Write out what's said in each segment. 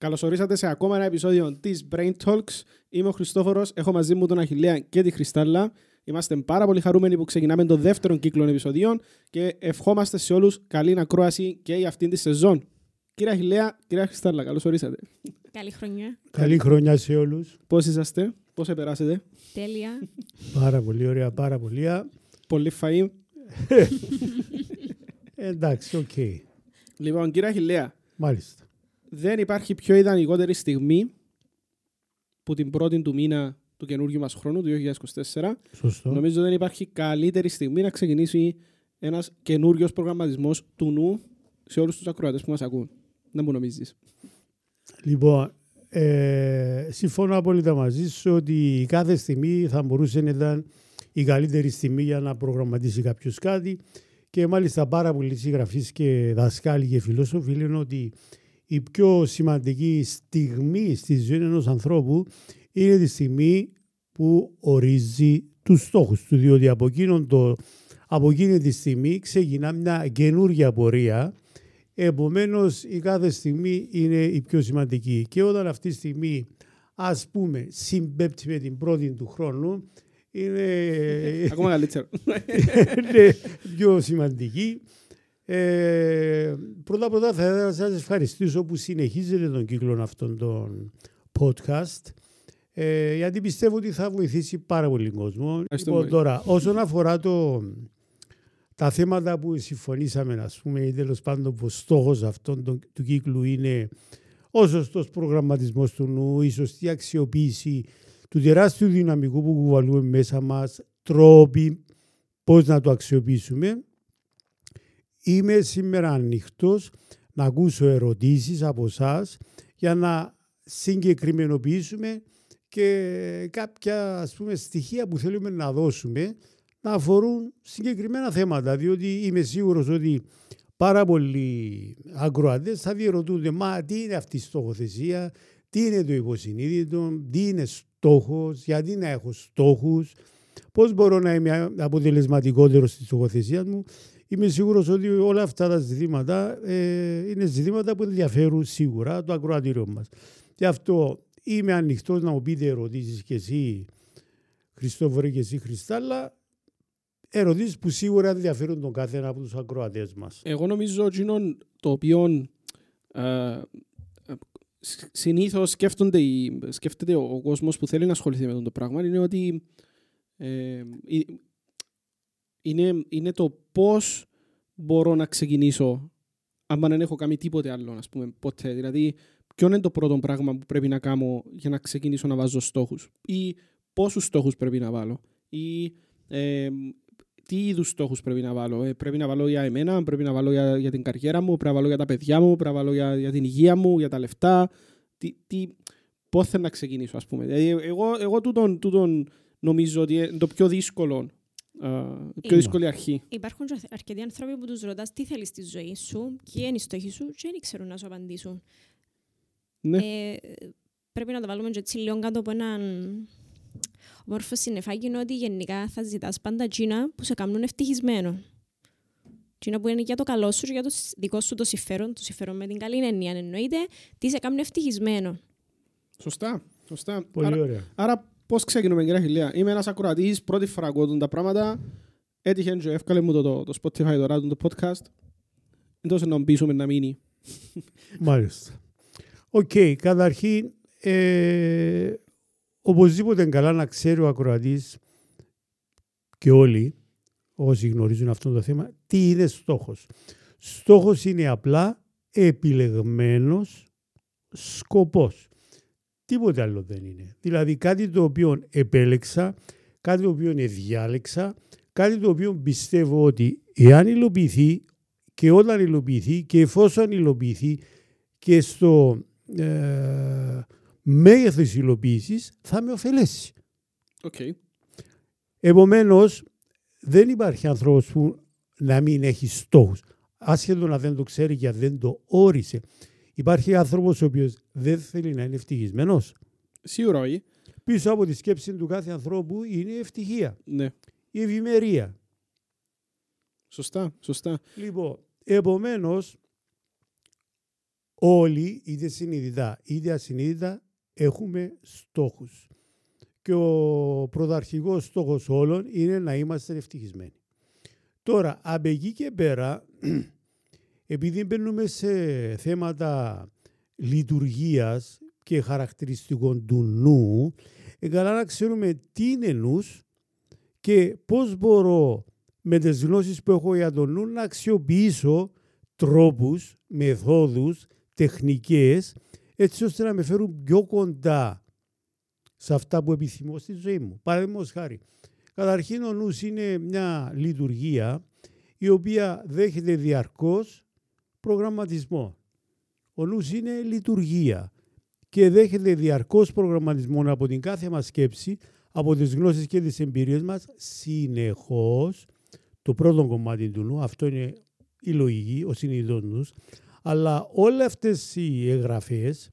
Καλώ ορίσατε σε ακόμα ένα επεισόδιο της Brain Talks. Είμαι ο Χριστόφορος, έχω μαζί μου τον Αχηλέα και τη Χριστάλλα. Είμαστε πάρα πολύ χαρούμενοι που ξεκινάμε τον δεύτερο κύκλο επεισοδίων και ευχόμαστε σε όλους καλή ακρόαση και για αυτήν τη σεζόν. Κύριε Αχηλέα, κύριε Χριστάλλα, καλώ ορίσατε. Καλή χρονιά. Καλή χρονιά σε όλους. Πώς είσαστε, πώς περάσετε. Τέλεια. Πάρα πολύ ωραία, πάρα πολύ. Πολύ φαΐ. Εντάξει, οκ. Λοιπόν, κύριε Αχιλλέα, Μάλιστα. Δεν υπάρχει πιο ιδανικότερη στιγμή που την πρώτη του μήνα του καινούργιου μας χρόνου, του 2024. Σωστό. Νομίζω δεν υπάρχει καλύτερη στιγμή να ξεκινήσει ένας καινούριος προγραμματισμός του νου σε όλους τους ακροατές που μας ακούν. Δεν μου νομίζεις. Λοιπόν, ε, συμφωνώ απόλυτα μαζί σου ότι κάθε στιγμή θα μπορούσε να ήταν η καλύτερη στιγμή για να προγραμματίσει κάποιος κάτι και μάλιστα πάρα πολλοί συγγραφείς και δασκάλοι και φιλόσοφοι λένε ότι η πιο σημαντική στιγμή στη ζωή ενός ανθρώπου είναι τη στιγμή που ορίζει τους στόχους του διότι από, εκείνον το, από εκείνη τη στιγμή ξεκινά μια καινούργια πορεία Επομένως η κάθε στιγμή είναι η πιο σημαντική και όταν αυτή τη στιγμή ας πούμε συμπέπτει με την πρώτη του χρόνου είναι, Ακόμα καλύτερο. είναι πιο σημαντική. Ε, πρώτα πρώτα θα ήθελα να σας ευχαριστήσω που συνεχίζετε τον κύκλο αυτών των podcast ε, γιατί πιστεύω ότι θα βοηθήσει πάρα πολύ κόσμο. Ευχαριστούμε. Λοιπόν, τώρα, όσον αφορά το, τα θέματα που συμφωνήσαμε, ας πούμε, ή τέλος πάντων που ο στόχος αυτών του, του κύκλου είναι ο σωστός προγραμματισμός του νου, η σωστή αξιοποίηση του τεράστιου δυναμικού που κουβαλούμε μέσα μας, τρόποι πώς να το αξιοποιήσουμε. Είμαι σήμερα ανοιχτός να ακούσω ερωτήσεις από εσά για να συγκεκριμενοποιήσουμε και κάποια ας πούμε, στοιχεία που θέλουμε να δώσουμε να αφορούν συγκεκριμένα θέματα, διότι είμαι σίγουρος ότι πάρα πολλοί ακροατές θα διερωτούνται μα τι είναι αυτή η στοχοθεσία, τι είναι το υποσυνείδητο, τι είναι στόχος, γιατί να έχω στόχους, πώς μπορώ να είμαι αποτελεσματικότερος στη στοχοθεσία μου; Είμαι σίγουρος ότι όλα αυτά τα ζητήματα ε, είναι ζητήματα που ενδιαφέρουν σίγουρα το ακροατήριο μας. Γι' αυτό είμαι ανοιχτός να μου πείτε ερωτήσεις και εσύ Χριστόφορε και εσύ Χριστάλλα ερωτήσεις που σίγουρα ενδιαφέρουν τον κάθε ένα από τους ακροατές μας. Εγώ νομίζω ότι το οποίο ε, συνήθως σκέφτονται οι- σκέφτεται ο, ο κόσμος που θέλει να ασχοληθεί με αυτό το πράγμα είναι ότι ε, η- είναι, είναι το πώς μπορώ να ξεκινήσω άμα δεν έχω κάνει τίποτε άλλο, ας πούμε, ποτέ. Δηλαδή, ποιο είναι το πρώτο πράγμα που πρέπει να κάνω για να ξεκινήσω να βάζω στόχους; Ή πόσους στόχους πρέπει να βάλω; Ή ε, τι είδους στόχους πρέπει να βάλω; Ε, πρέπει να βάλω για εμένα, πρέπει να βάλω για, για την καριέρα μου, πρέπει να βάλω για τα παιδιά μου, πρέπει να βάλω για, για την υγεία μου, για τα λεφτά. Τι, τι, πώς θέλω να ξεκινήσω, ας πούμε. Δηλαδή, εγώ, εγώ τούτον, τούτον νομίζω ότι είναι το πιο δύσκολο, α, η πιο Είναι. δύσκολη αρχή. Υπάρχουν και αρκετοί άνθρωποι που τους ρωτάς τι θέλεις στη ζωή σου, ποιοι είναι οι στόχοι σου και δεν ξέρουν να σου απαντήσουν. Ναι. Ε, πρέπει να το βάλουμε και έτσι λίγο κάτω από έναν όμορφο συννεφάκι είναι ότι γενικά θα ζητάς πάντα τζίνα που σε κάνουν ευτυχισμένο. Τζίνα που είναι για το καλό σου και για το σ- δικό σου το συμφέρον, το συμφέρον με την καλή έννοια εννοείται, τι σε κάνουν ευτυχισμένο. Σωστά. Σωστά. Πολύ Άρα, ωραία. άρα πώς ξεκινούμε, κύριε Χιλία; Είμαι ένας ακροατής, πρώτη φορά ακούω τούτα τα πράγματα. Έτυχε και εύκολε μου το, το, το Spotify τώρα, το podcast. Εντός να μπήσουμε να μείνει. Μάλιστα. Οκ, καταρχήν, ε, οπωσδήποτε είναι καλά να ξέρει ο ακροατής και όλοι όσοι γνωρίζουν αυτό το θέμα, τι είναι στόχος. Στόχος είναι απλά επιλεγμένος σκοπός. Τίποτε άλλο δεν είναι. Δηλαδή κάτι το οποίο επέλεξα, κάτι το οποίο διάλεξα, κάτι το οποίο πιστεύω ότι εάν υλοποιηθεί και όταν υλοποιηθεί και εφόσον υλοποιηθεί και στο ε, μέγεθος υλοποίησης θα με ωφελέσει. Οκ. Επομένως, δεν υπάρχει άνθρωπος που να μην έχει στόχους. Άσχετο να δεν το ξέρει και αν δεν το όρισε. Υπάρχει άνθρωπος ο οποίος δεν θέλει να είναι ευτυχισμένος. Σίγουρα όχι. Πίσω από τη σκέψη του κάθε ανθρώπου είναι η ευτυχία, Ναι. η ευημερία. Σωστά. Σωστά. Λοιπόν, επομένως, όλοι, είτε συνειδητά είτε ασυνείδητα, έχουμε στόχους. Και ο πρωταρχικός στόχος όλων είναι να είμαστε ευτυχισμένοι. Τώρα, από εκεί και πέρα, επειδή μπαίνουμε σε θέματα λειτουργίας και χαρακτηριστικών του νου, καλά να ξέρουμε τι είναι νους και πώς μπορώ με τις γνώσεις που έχω για τον νου να αξιοποιήσω τρόπους, μεθόδους, τεχνικές, έτσι ώστε να με φέρουν πιο κοντά σε αυτά που επιθυμώ στη ζωή μου. Παραδείγματος χάρη. Καταρχήν ο νους είναι μια λειτουργία η οποία δέχεται διαρκώς προγραμματισμό. Ο νους είναι λειτουργία και δέχεται διαρκώς προγραμματισμό από την κάθε μας σκέψη, από τις γνώσεις και τις εμπειρίες μας, συνεχώς. Το πρώτο κομμάτι του νου, αυτό είναι η λογική, ο συνειδητός νους, αλλά όλες αυτές οι εγγραφές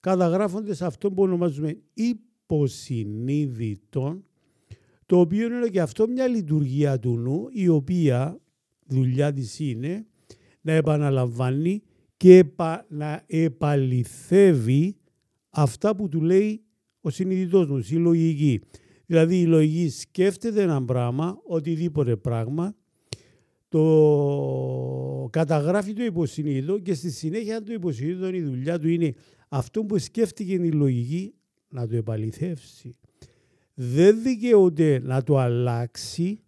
καταγράφονται σε αυτό που ονομάζουμε υποσυνείδητο, το οποίο είναι και αυτό μια λειτουργία του νου, η οποία δουλειά της είναι να επαναλαμβάνει και να επαληθεύει αυτά που του λέει ο συνειδητός μου, η λογική. Δηλαδή η λογική σκέφτεται ένα πράγμα, οτιδήποτε πράγμα, το καταγράφει το υποσυνείδητο και στη συνέχεια το υποσυνείδητο η δουλειά του είναι αυτό που σκέφτηκε η λογική να το επαληθεύσει. Δεν δικαιούται να το αλλάξει,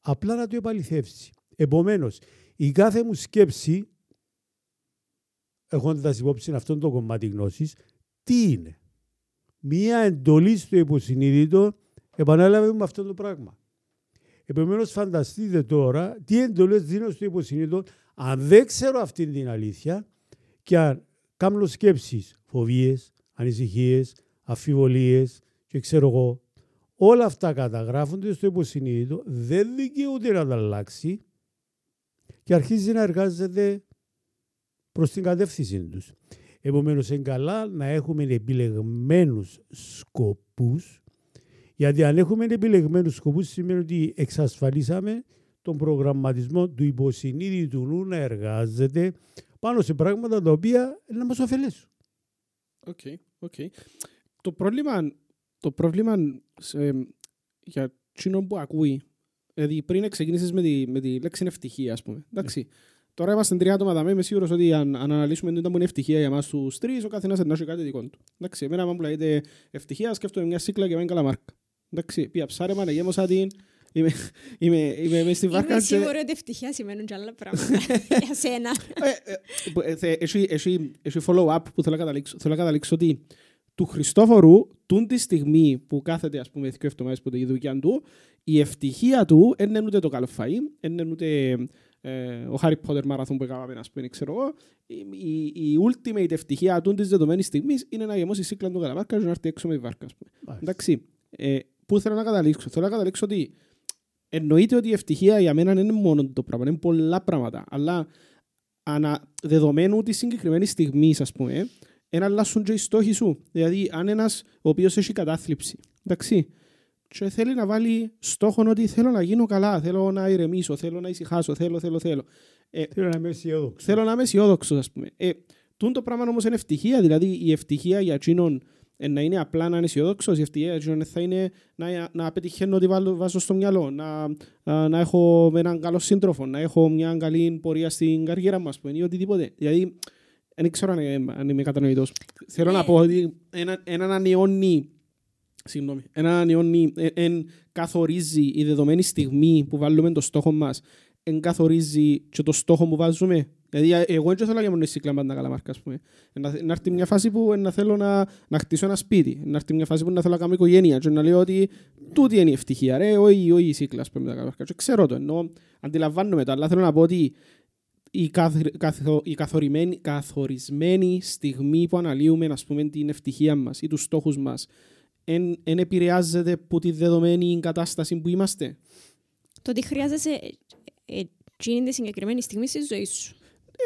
απλά να το επαληθεύσει. Επομένως, η κάθε μου σκέψη, έχοντας υπόψη αυτόν το κομμάτι γνώσης, τι είναι; Μία εντολή στο υποσυνείδητο επανέλαβε με αυτό το πράγμα. Επομένως, φανταστείτε τώρα τι εντολές δίνω στο υποσυνείδητο αν δεν ξέρω αυτή την αλήθεια και αν κάνω σκέψεις, φοβίες, ανησυχίες, αφιβολίε και ξέρω εγώ. Όλα αυτά καταγράφονται στο υποσυνείδητο, δεν δικαιούται να τα αλλάξει και αρχίζει να εργάζεται προς την κατεύθυνση τους. Επομένως, είναι καλά να έχουμε επιλεγμένους σκοπούς, γιατί αν έχουμε επιλεγμένους σκοπούς σημαίνει ότι εξασφαλίσαμε τον προγραμματισμό του υποσυνείδητου νου να εργάζεται πάνω σε πράγματα τα οποία να μας ωφελέσουν. OK, okay, okay. Το πρόβλημα, το πρόβλημα σε, για εκείνον που ακούει Δηλαδή πριν ξεκινήσεις με τη, με τη λέξη ευτυχία, ας πούμε. Εντάξει. Τώρα είμαστε τρία άτομα δαμέ, είμαι σίγουρος ότι αν, αν αναλύσουμε τι είναι ευτυχία για εμάς τους τρεις, ο καθένας θα έχει κάτι δικό του. Εντάξει, εμένα μου λέγεται ευτυχία, σκέφτομαι μια σίκλα και μια καλαμάρκα. Εντάξει, πάω ψάρεμα, να γέμωσα την, Είμαι, είμαι, είμαι μέσα στη βάρκα. Είμαι σίγουρη ότι ευτυχία σημαίνουν και άλλα πράγματα για σένα. Έχει follow-up που θέλω να καταλήξω. Θέλω να καταλήξω ότι του Χριστόφορου, τούν τη στιγμή που κάθεται, ας πούμε, δύο εβδομάδες που το δουλειά του, η ευτυχία του δεν είναι ούτε το καλό φαΐ, δεν είναι ούτε ε, ο Χάρι Πότερ μαραθούν που έκαναμε, ας πούμε, ξέρω εγώ. Η, η, ultimate ευτυχία του της δεδομένης στιγμής είναι να γεμώσει σύκλα του καλαμάρκα και να έρθει έξω με τη βάρκα, ας πούμε. Εντάξει, ε, πού θέλω να καταλήξω; Θέλω να καταλήξω ότι εννοείται ότι η ευτυχία για μένα είναι μόνο το πράγμα, είναι πολλά πράγματα, αλλά ανα, δεδομένου της συγκεκριμένης στιγμής, ας πούμε, ένα αλλάσουν και οι στόχοι σου. Δηλαδή, αν ένας ο οποίος έχει κατάθλιψη, εντάξει, και θέλει να βάλει στόχο ότι θέλω να γίνω καλά, θέλω να ηρεμήσω, θέλω να ησυχάσω, θέλω, θέλω, θέλω. Ε, θέλω να είμαι αισιόδοξος. Θέλω να είμαι αισιόδοξος, ας πούμε. Ε, τούν το πράγμα όμως είναι ευτυχία, δηλαδή η ευτυχία για εκείνον ε, να είναι απλά να είναι αισιόδοξος, η ευτυχία για εκείνον θα είναι να, να πετυχαίνω ότι βάζω στο μυαλό, να, να, να έχω έναν καλό σύντροφο, να έχω μια καλή πορεία στην καριέρα μα, ή οτιδήποτε. Δηλαδή, δεν ξέρω αν είμαι κατανοητός. Θέλω να πω ότι έναν ανανεώνει Συγγνώμη. Ένα ανανεώνει, εν καθορίζει η δεδομένη στιγμή που βάλουμε το στόχο μας, εν καθορίζει και το στόχο που βάζουμε. Δηλαδή, εγώ δεν θέλω να μόνο σύκλα πάντα καλά μάρκα, ας πούμε. Να, να έρθει μια φάση που να θέλω να, να χτίσω ένα σπίτι. Να έρθει μια φάση που να θέλω να κάνω οικογένεια και να λέω ότι τούτη είναι η ευτυχία, ρε, όχι, όχι η σύκλα, ας πούμε, τα καλά μάρκα. Και ξέρω το, ενώ αντιλαμβάνομαι το, αλλά θέλω να πω ότι η, καθ, καθ, η καθορισμένη, καθορισμένη στιγμή που αναλύουμε ας πούμε, την ευτυχία μας ή τους στόχους μας δεν επηρεάζεται από τη δεδομένη κατάσταση που είμαστε; Το ότι χρειάζεσαι εκείνη τη συγκεκριμένη στιγμή στη ζωή σου.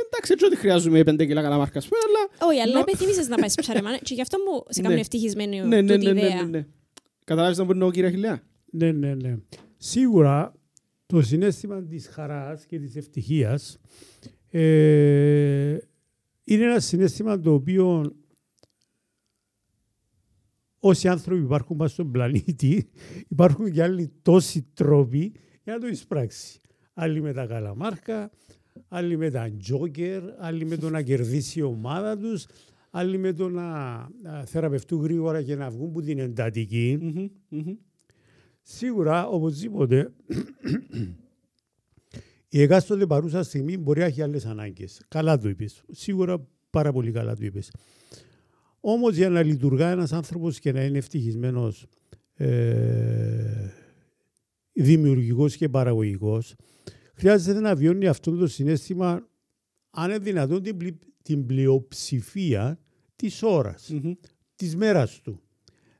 Εντάξει, έτσι ότι χρειάζομαι πέντε κιλά καλά μάρκα, αλλά... Όχι, αλλά επιθυμήσεις να πάει ψαρεμά και γι' αυτό μου σε κάνουν ευτυχισμένη ναι, ναι, ναι, ιδέα. Ναι, ναι. Καταλάβεις να μπορεί να κύριε Χιλιά. Ναι, ναι, ναι. Σίγουρα το συνέστημα της χαράς και της ευτυχίας ε, είναι ένα συνέστημα το οποίο όσοι άνθρωποι υπάρχουν πάνω στον πλανήτη, υπάρχουν και άλλοι τόσοι τρόποι για να το εισπράξει. Άλλοι με τα καλαμάρκα, άλλοι με τα τζόκερ, άλλοι με το να κερδίσει η ομάδα τους, άλλοι με το να θεραπευτούν γρήγορα και να βγουν που την εντατικη Σίγουρα, οπωσδήποτε, η εκάστοτε παρούσα στιγμή μπορεί να έχει άλλες ανάγκες. Καλά το είπες. Σίγουρα πάρα πολύ καλά το είπες. Όμως για να λειτουργά ένας άνθρωπος και να είναι ευτυχισμένος, ε, δημιουργικός και παραγωγικός, χρειάζεται να βιώνει αυτό το συνέστημα, αν είναι δυνατόν, την, την πλειοψηφία της ώρας, mm-hmm. της μέρας του.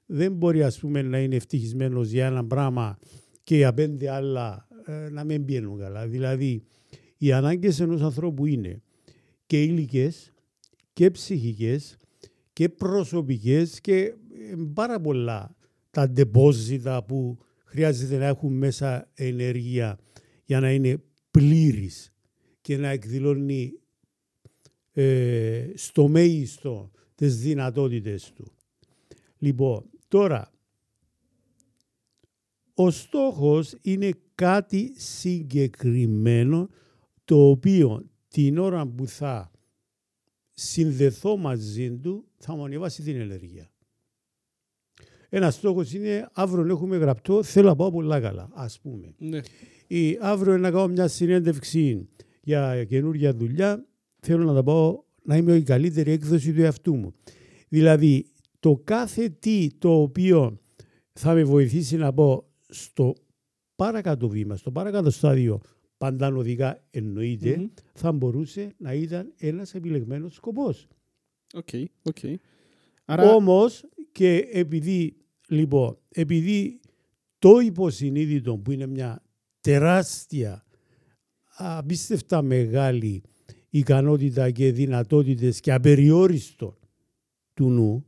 Δεν μπορεί, ας πούμε, να είναι ευτυχισμένος για ένα πράγμα και για πέντε άλλα ε, να μην πιένουν καλά. Δηλαδή, οι ανάγκες ενός ανθρώπου είναι και υλικέ και ψυχικές και προσωπικές και ε, πάρα πολλά τα ντεπόζιτα που χρειάζεται να έχουν μέσα ενέργεια για να είναι πλήρης και να εκδηλώνει ε, στο μέγιστο τις δυνατότητες του. Λοιπόν, τώρα, ο στόχος είναι κάτι συγκεκριμένο το οποίο την ώρα που θα συνδεθώ μαζί του θα μου ανεβάσει την ενέργεια. Ένας στόχος είναι αύριο έχουμε γραπτό, θέλω να πάω πολλά καλά, ας πούμε. Ναι. Ή αύριο να κάνω μια συνέντευξη για καινούργια δουλειά, θέλω να τα πάω να είμαι η καλύτερη έκδοση του εαυτού μου. Δηλαδή, το κάθε τι το οποίο θα με βοηθήσει να πω στο παρακάτω βήμα, στο παρακάτω στάδιο παντανοδικά θα μπορούσε να ήταν ένας επιλεγμένος σκοπός. Okay, okay. Άρα... Όμως και επειδή, λοιπόν, επειδή το υποσυνείδητο που είναι μια τεράστια, απίστευτα μεγάλη ικανότητα και δυνατότητες και απεριόριστο του νου,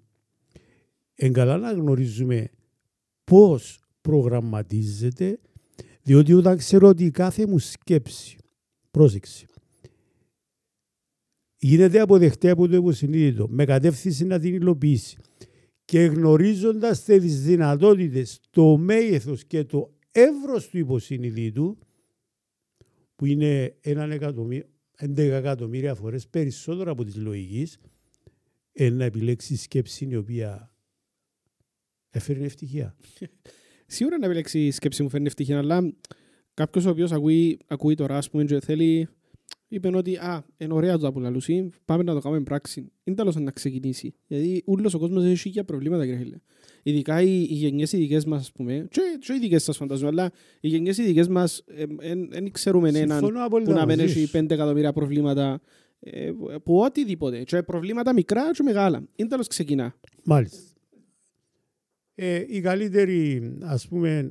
εγκαλά να γνωρίζουμε πώς προγραμματίζεται, διότι όταν ξέρω ότι κάθε μου σκέψη, πρόσεξε, γίνεται αποδεκτή από το υποσυνείδητο με κατεύθυνση να την υλοποιήσει και γνωρίζοντας τις δυνατότητες, το μέγεθος και το εύρος του υποσυνείδητου που είναι έναν εκατομμύριο, 11 εκατομμύρια φορές περισσότερο από της λογικής να επιλέξει σκέψη η οποία έφερε ευτυχία. Σίγουρα να επιλέξει σκέψη μου φέρνει ευτυχία, αλλά κάποιος ο οποίος ακούει, ακούει τώρα, ας πούμε, και θέλει είπε ότι α, είναι ωραία το που λαλούσι, πάμε να το κάνουμε πράξη. Είναι τέλος να ξεκινήσει. Γιατί όλος ο κόσμος έχει για προβλήματα, κύριε Χίλε. Ειδικά οι, οι γενιές οι δικές μας, ας πούμε, και, και οι δικές σας φαντάζομαι, αλλά οι γενιές οι δικές μας δεν ξέρουμε έναν που να μένει έχει πέντε εκατομμύρια προβλήματα ε, που οτιδήποτε. Και προβλήματα μικρά και μεγάλα. Είναι τέλος ξεκινά. Μάλιστα. Ε, η καλύτερη, ας πούμε,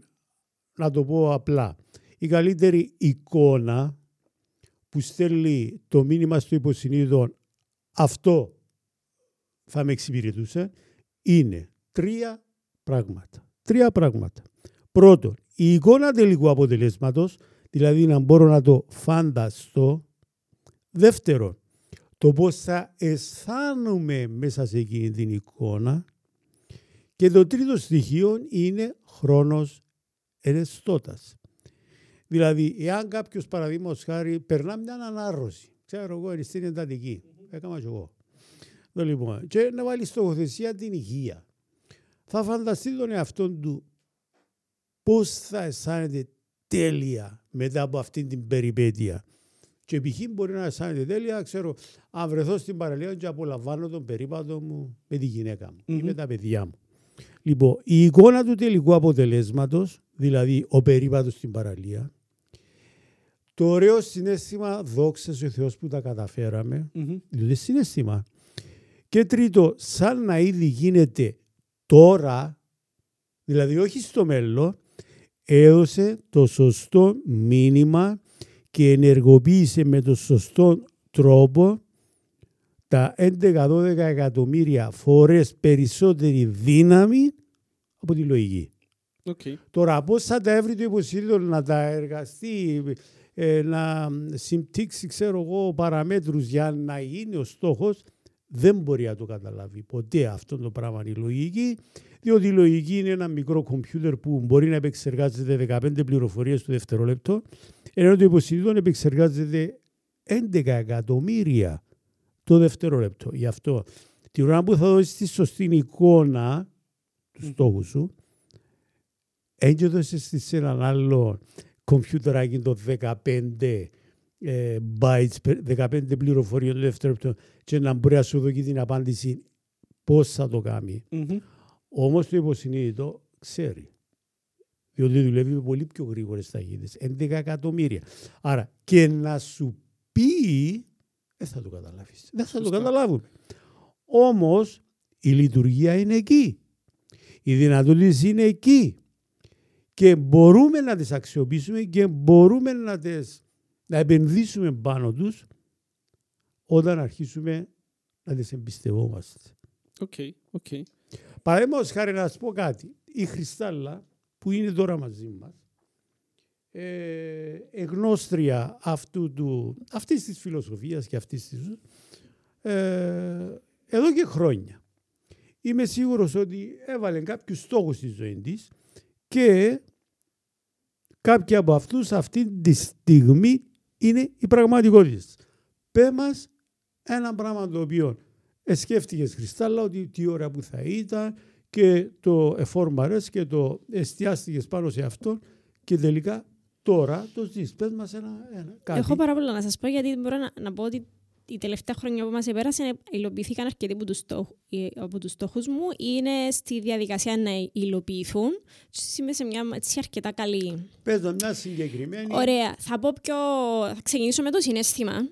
να το πω απλά, η καλύτερη εικόνα που στέλνει το μήνυμα στο υποσυνείδητο αυτό θα με εξυπηρετούσε είναι τρία πράγματα. Τρία πράγματα. Πρώτον, η εικόνα τελικού αποτελέσματος, δηλαδή να μπορώ να το φανταστώ. Δεύτερον, το πώς θα αισθάνομαι μέσα σε εκείνη την εικόνα. Και το τρίτο στοιχείο είναι χρόνος ενεστώτας. Δηλαδή, εάν κάποιος παραδείγματος χάρη περνά μια ανάρρωση, ξέρω εγώ, στην εντατική, έκανα και εγώ. Λοιπόν, και να βάλει στοχοθεσία την υγεία. Θα φανταστεί τον εαυτό του πώς θα αισθάνεται τέλεια μετά από αυτή την περιπέτεια. Και π.χ. μπορεί να αισθάνεται τέλεια, ξέρω, αν βρεθώ στην παραλία και απολαμβάνω τον περίπατο μου με τη γυναίκα μου mm-hmm. ή με τα παιδιά μου. Λοιπόν, η εικόνα του τελικού αποτελέσματος, δηλαδή ο περίπατος στην παραλία, το ωραίο συνέστημα, δόξα ο Θεός που τα καταφέραμε, mm-hmm. διότι συνέστημα. Και τρίτο, σαν να ήδη γίνεται τώρα, δηλαδή όχι στο μέλλον, έδωσε το σωστό μήνυμα και ενεργοποίησε με το σωστό τρόπο τα 11-12 εκατομμύρια φορές περισσότερη δύναμη από τη λογική. Okay. Τώρα πώς θα τα έβρει το υποσυνείδητο να τα εργαστεί, ε, να συμπτύξει ξέρω εγώ παραμέτρους για να γίνει ο στόχος, δεν μπορεί να το καταλάβει ποτέ αυτό το πράγμα η λογική, διότι η λογική είναι ένα μικρό κομπιούτερ που μπορεί να επεξεργάζεται 15 πληροφορίες το δευτερόλεπτο, ενώ το υποσυνείδητο επεξεργάζεται 11 εκατομμύρια το δευτερόλεπτο. Γι' αυτό την ώρα που θα δώσεις τη σωστή εικόνα του στόχου σου, έτσι δώσεις σε έναν άλλο κομπιούτεράκι το 15 ε, bytes, 15 πληροφορίες το δευτερόλεπτο και να μπορεί να σου δώσει την απάντηση πώς θα το κάνει. Mm-hmm. Όμως το υποσυνείδητο ξέρει. Διότι δουλεύει με πολύ πιο γρήγορες ταχύτητες. 11 εκατομμύρια. Άρα και να σου πει, δεν θα το καταλάβεις. Δεν θα το Σωστά. καταλάβουν. Όμως η λειτουργία είναι εκεί. Οι δυνατότητες είναι εκεί. Και μπορούμε να τις αξιοποιήσουμε και μπορούμε να, τις, να επενδύσουμε πάνω τους όταν αρχίσουμε να τις εμπιστευόμαστε. Okay. Okay. Παραδείγματος χάρη να σας πω κάτι. Η Χριστάλλα που είναι τώρα μαζί μας, ε, εγνώστρια αυτού του, αυτής της φιλοσοφίας και αυτής της ε, εδώ και χρόνια. Είμαι σίγουρος ότι έβαλε κάποιους στόχους στη ζωή της και κάποιοι από αυτούς αυτή τη στιγμή είναι η πραγματικότητα. Πέ μας ένα πράγμα το οποίο σκέφτηκες Χριστάλλα ότι τι ώρα που θα ήταν και το εφόρμαρες και το εστιάστηκες πάνω σε αυτό και τελικά τώρα το ζεις. Πες μας ένα, ένα κάτι. Έχω πάρα πολλά να σας πω γιατί μπορώ να, να πω ότι η τελευταία χρόνια που μας επέρασε υλοποιήθηκαν αρκετοί από τους, στόχ, από τους στόχους μου είναι στη διαδικασία να υλοποιηθούν. Είμαι σε μια έτσι, αρκετά καλή... Πες το μια συγκεκριμένη. Ωραία. Θα, πω πιο... θα ξεκινήσω με το συνέστημα.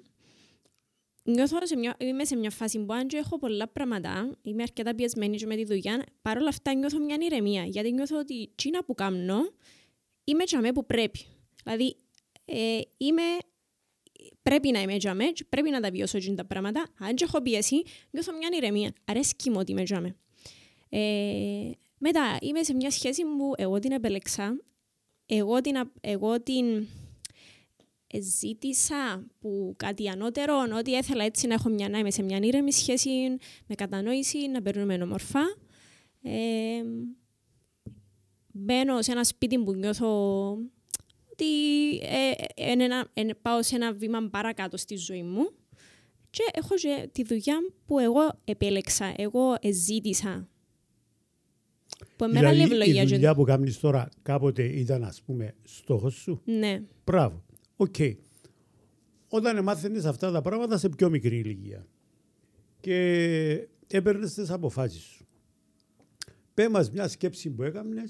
Νιώθω σε μια, είμαι σε μια φάση που αν και έχω πολλά πράγματα, είμαι αρκετά πιεσμένη και με τη δουλειά, παρόλα αυτά νιώθω μια ηρεμία. Γιατί νιώθω ότι τσίνα που κάνω, είμαι τζαμέ που πρέπει. Δηλαδή, ε, είμαι, πρέπει να είμαι τζαμέ, πρέπει να τα βιώσω τα πράγματα. Αν και έχω πίεση, νιώθω μια ηρεμία. Αρέσκει μου ότι είμαι τζαμέ. Ε, μετά, είμαι σε μια σχέση που εγώ την επέλεξα, εγώ την, εγώ την ζήτησα που κάτι ανώτερο, ότι ήθελα έτσι να έχω μια, να είμαι σε μια ήρεμη σχέση, με κατανόηση, να περνούμε όμορφα. Ε, μπαίνω σε ένα σπίτι που νιώθω ότι ε, ε, ένα, ε, πάω σε ένα βήμα παρακάτω στη ζωή μου και έχω και τη δουλειά που εγώ επέλεξα, εγώ ζήτησα. Που εμένα δηλαδή, η δουλειά που κάνεις τώρα κάποτε ήταν ας πούμε στόχος σου; Ναι. Μπράβο. OK. Okay. Όταν μάθαινε αυτά τα πράγματα σε πιο μικρή ηλικία και έπαιρνες τις αποφάσεις σου. Πε μας μια σκέψη που έκανε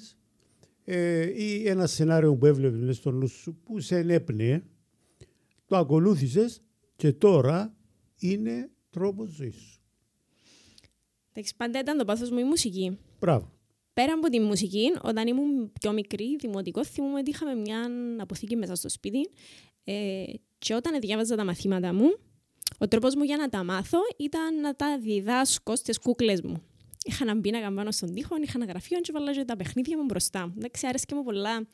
ε, ή ένα σενάριο που έβλεπες στο νου σου που σε ενέπνεε, το ακολούθησες και τώρα είναι τρόπος ζωής σου. Εντάξει, πάντα ήταν το πάθος μου η μουσική. Μπράβο. Πέρα από τη μουσική, όταν ήμουν πιο μικρή, δημοτικό, θυμούμαι ότι είχαμε μια αποθήκη μέσα στο σπίτι ε, και όταν διάβαζα τα μαθήματα μου, ο τρόπος μου για να τα μάθω ήταν να τα διδάσκω στις κούκλες μου. Είχα ένα πίνακα πάνω στον τοίχο, είχα ένα γραφείο και βάλα τα παιχνίδια μου μπροστά. Εντάξει, άρεσε μου πολλά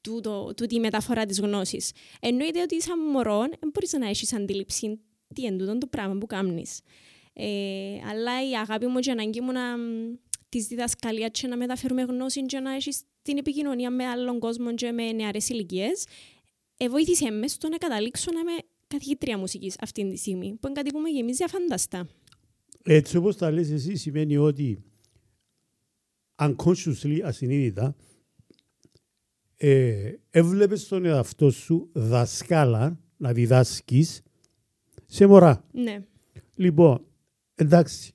τούτο, τούτη η μεταφορά της γνώσης. Εννοείται ότι σαν μωρό δεν μπορείς να έχεις αντίληψη τι είναι το πράγμα που κάνεις. Ε, αλλά η αγάπη μου και η ανάγκη μου να της διδασκαλίας και να μεταφέρουμε γνώση και να έχεις την επικοινωνία με άλλον κόσμο και με νεαρές ηλικίες, ε, βοήθησε με στο να καταλήξω να είμαι καθηγήτρια μουσικής αυτή τη στιγμή, που είναι κάτι που με γεμίζει αφάνταστα. Έτσι όπως τα λες εσύ σημαίνει ότι unconsciously, ασυνείδητα, ε, έβλεπες τον εαυτό σου δασκάλα να διδάσκεις σε μωρά. Ναι. Λοιπόν, εντάξει,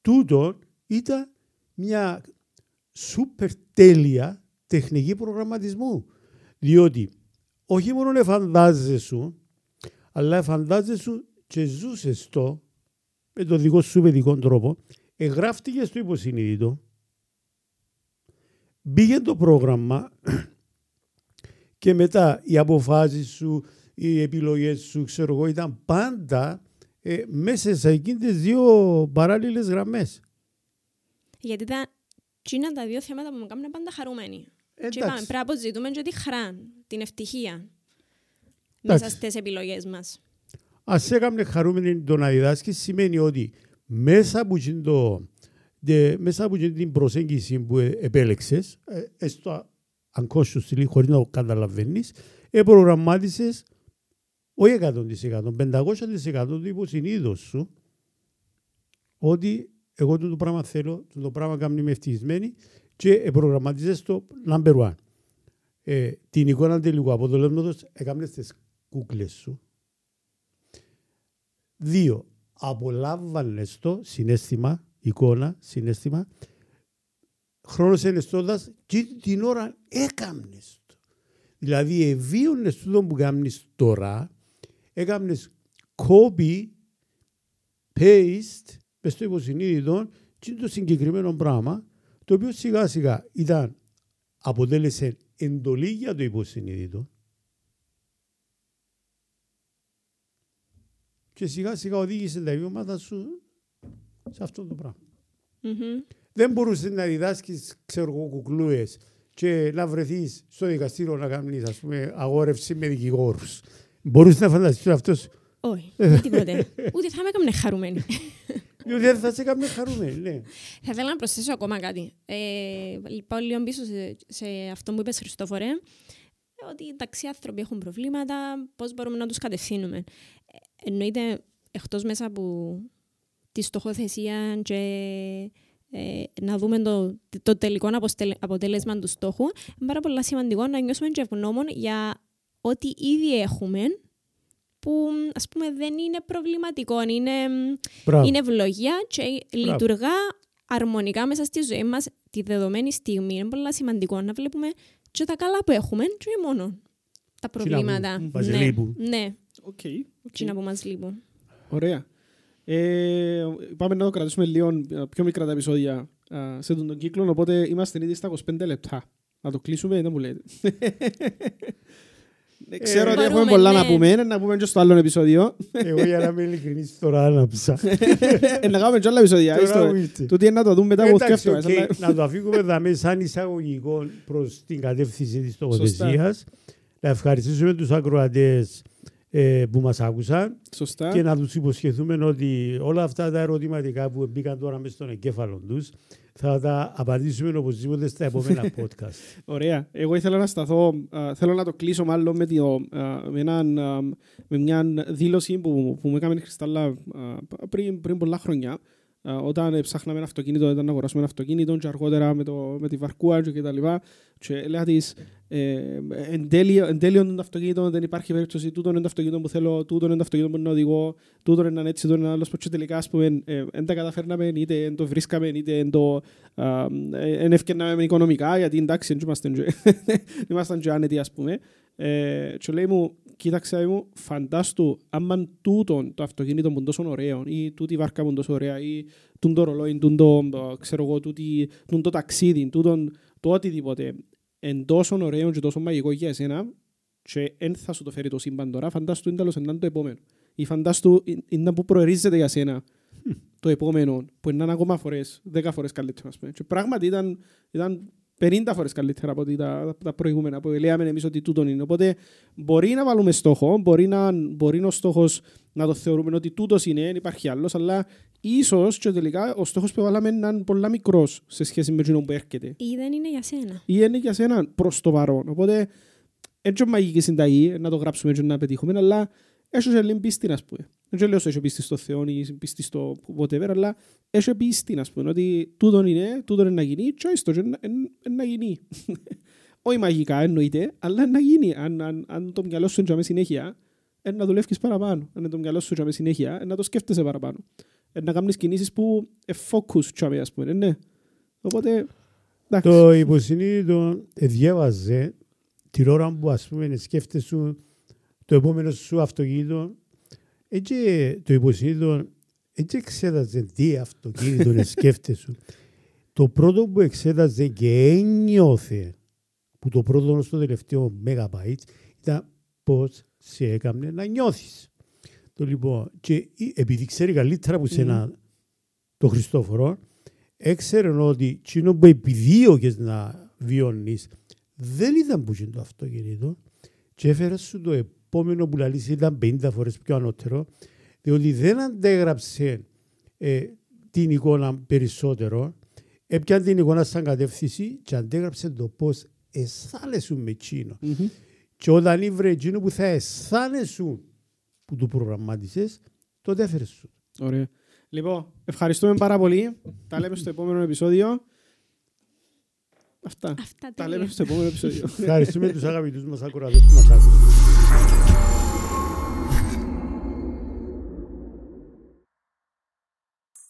τούτο ήταν μια σούπερ τέλεια τεχνική προγραμματισμού. Διότι όχι μόνο εφαντάζεσαι σου, αλλά εφαντάζεσαι σου και ζούσες το με τον δικό σου παιδικό τρόπο, εγγράφτηκε στο υποσυνείδητο, μπήκε το πρόγραμμα και μετά οι αποφάσεις σου, οι επιλογές σου, ξέρω εγώ, ήταν πάντα ε, μέσα σε εκείνες δύο παράλληλες γραμμές. Γιατί τα, είναι τα δύο θέματα που μου κάνουν πάντα χαρούμενοι. Και είπαμε, Εντάξει. πρέπει να αποζητούμε και τη χαρά, την ευτυχία Εντάξει. μέσα στις επιλογές μας. Ας έκαμε χαρούμενη το να διδάσκει σημαίνει ότι μέσα από, εκείνο το, δε- μέσα από εκείνη την προσέγγιση που ε, επέλεξες, ε, έστω unconsciously, χωρίς να το καταλαβαίνεις, προγραμμάτισες όχι 100%, 500% του υποσυνείδητος σου ότι εγώ το πράγμα θέλω, το πράγμα κάνει με ευτυχισμένη και προγραμματίζεις το number one. Ε, την εικόνα τελικού αποτελέσματος έκαμες στις κούκλες σου. Δύο, απολάμβανες το συνέστημα, εικόνα, συνέστημα, χρόνος ενεστώντας και την ώρα έκαμνες το. Δηλαδή, ευίωνες τούτο που κάνεις τώρα, έκαμνες copy, paste, μες στο υποσυνείδητο, και είναι το συγκεκριμένο πράγμα, το οποίο σιγά σιγά ήταν, αποτέλεσε εντολή για το υποσυνείδητο, και σιγά σιγά οδήγησε τα βιώματα σου σε αυτό το πράγμα. Μμμ. Δεν μπορούσε να διδάσκεις, ξέρω εγώ, κουκλούες και να βρεθείς στο δικαστήριο να κάνεις, ας πούμε, αγόρευση με δικηγόρους. Μπορούσε να φανταστείς αυτός; Όχι, με τίποτε. Ούτε θα με έκαμε χαρούμενη. Διότι δεν θα σε έκανε χαρούμενη, ναι. Θα ήθελα να προσθέσω ακόμα κάτι. Ε, πάω λίγο πίσω σε, σε αυτό που είπες Χριστόφορε, ότι εντάξει, οι άνθρωποι έχουν προβλήματα, πώς μπορούμε να τους κατευθύνουμε. Ε, εννοείται, εκτός μέσα από τη στοχοθεσία και ε, να δούμε το, το τελικό αποστελ- αποτέλεσμα του στόχου, είναι πάρα πολύ σημαντικό να νιώσουμε και ευγνώμων για ό,τι ήδη έχουμε, που ας πούμε δεν είναι προβληματικό, είναι Μπράβο. είναι ευλογία και λειτουργά αρμονικά μέσα στη ζωή μας τη δεδομένη στιγμή. Είναι πολύ σημαντικό να βλέπουμε και τα καλά που έχουμε και όχι μόνο τα προβλήματα. που μας ναι, λείπουν. ναι, OK. OK. εκείνα που μας λείπουν. Ωραία. Ε, πάμε να το κρατήσουμε λίγο ε, πιο μικρά τα επεισόδια α, σε τον κύκλο, οπότε είμαστε ήδη στα 25 λεπτά. Να το κλείσουμε, δεν μου λέτε. Ε, Ξέρω ότι Μπορούμε, έχουμε πολλά να ναι. πούμε, να πούμε και στο άλλο επεισόδιο. Εγώ για να είμαι ειλικρινής τώρα άναψα. Ε, Να κάνουμε και άλλα επεισόδια. Τώρα ίστο. που ήρθε. Τούτη είναι να το δούμε μετά από Εντάξει, σκέφτομαι. οκ, αλλά- να το αφήγουμε δαμέ σαν εισαγωγικό προς την κατεύθυνση της τοποθεσίας. Να ευχαριστήσουμε τους ακροατές ε, που μας άκουσαν Σωστά. και να τους υποσχεθούμε ότι όλα αυτά τα ερωτηματικά που μπήκαν τώρα μέσα στον εγκέφαλο τους θα τα απαντήσουμε οπωσδήποτε στα επόμενα podcast. Ωραία. Εγώ ήθελα να σταθώ, α, θέλω να το κλείσω μάλλον με, το, α, με, έναν, α, με μια δήλωση που, που μου έκανε η Χριστάλλα α, πριν, πριν πολλά χρόνια. Α, όταν ψάχναμε ένα αυτοκίνητο, ήταν να αγοράσουμε ένα αυτοκίνητο και αργότερα με, το, με τη βαρκούα και τα λοιπά. Και έλεγα της, ε, εν τέλει- εν τέλειον των αυτοκίνητων δεν υπάρχει περίπτωση, τούτο είναι το αυτοκίνητο που θέλω, τούτο είναι το αυτοκίνητο που να οδηγώ, τούτο είναι έτσι, τούτο είναι άλλος. Και τελικά, ας πούμε, ε, εν τα καταφέρναμε, είτε εν το βρίσκαμε, είτε εν το α, ε, εν ευκαιρνάμε οικονομικά, γιατί εντάξει, δεν ήμασταν και- ήμασταν και άνετοι, ας πούμε. Ε, και λέει μου, κοίταξε μου, φαντάστου, άμα τούτον το αυτοκίνητο που είναι τόσο ωραίο, ή τούτη η βάρκα που είναι τόσο ωραία, ή τούν το ρολόι, τούν το, ε, ξέρω εγώ, τούτη, τούν το ταξίδι, τούτον, το οτιδήποτε, εν τόσο ωραίο και τόσο μαγικό για εσένα, και εν θα σου το φέρει το σύμπαν τώρα, φαντάστου είναι τέλος είναι το επόμενο. Ή φαντάστου ε, είναι που προερίζεται για σένα το επόμενο, που είναι ακόμα φορές, δέκα φορές καλύτερο, ας πούμε. Και πράγματι ήταν, ήταν 50 φορές καλύτερα από ότι τα, τα προηγούμενα που λέμε εμείς ότι τούτον είναι. Οπότε μπορεί να βάλουμε στόχο, μπορεί, να, μπορεί ο στόχος να το θεωρούμε ότι τούτος είναι, δεν υπάρχει άλλος, αλλά ίσως και τελικά ο στόχος που βάλαμε να είναι πολλά μικρός σε σχέση με εκείνο που έρχεται. Ή δεν είναι για σένα. Ή είναι για σένα προς το παρόν. Οπότε έτσι μαγική συνταγή να το γράψουμε και να πετύχουμε, αλλά έχει και λίγη πίστη, ας πούμε. Δεν λέω ότι έχει πίστη στο Θεό ή πίστη στο whatever, αλλά έχει πίστη, ας πούμε, ότι τούτον είναι, τούτον είναι να γίνει και όχι είναι να γίνει. Όχι μαγικά εννοείται, αλλά να γίνει. Αν, αν, αν το μυαλό σου είναι για συνέχεια, ε, να δουλεύεις παραπάνω. Αν το μυαλό σου είναι για συνέχεια, ε, να το σκέφτεσαι παραπάνω. Ε, να κάνεις κινήσεις που ε, focus, τσάμε, ας πούμε, ναι. Οπότε, εντάξει. Το υποσυνείδητο διέβαζε την ώρα που ας πούμε σκέφτεσαι το επόμενο σου αυτοκίνητο έτσι το υποσυνείδητο έτσι εξέταζε τι αυτοκίνητο σκέφτεσαι. Το πρώτο που εξέταζε και ένιωθε που το πρώτο στο τελευταίο megabyte ήταν πώς σε έκανε να νιώθεις. Το λοιπόν, και η- επειδή ξέρει καλύτερα από σένα το Χριστόφορο, έξερε ότι εκείνο που επιδίωκες να βιώνεις δεν ήταν που το αυτοκίνητο και έφερε σου το επόμενο που λαλείς ήταν 50 φορές πιο ανώτερο διότι δεν αντέγραψε ε, την εικόνα περισσότερο έπιανε την εικόνα σαν κατεύθυνση και αντέγραψε το πώς αισθάνεσαι με εκείνο. Μμμ. Και όταν ήβρε εκείνο που θα αισθάνεσαι που του προγραμμάτισες, τότε έφερε σου. Ωραία. Λοιπόν, ευχαριστούμε πάρα πολύ. Τα λέμε στο επόμενο επεισόδιο. Αυτά. Αυτά Τα τέλεια. λέμε στο επόμενο επεισόδιο. Ευχαριστούμε τους αγαπητούς μας ακροατές που μας άκουσαν. Thank you.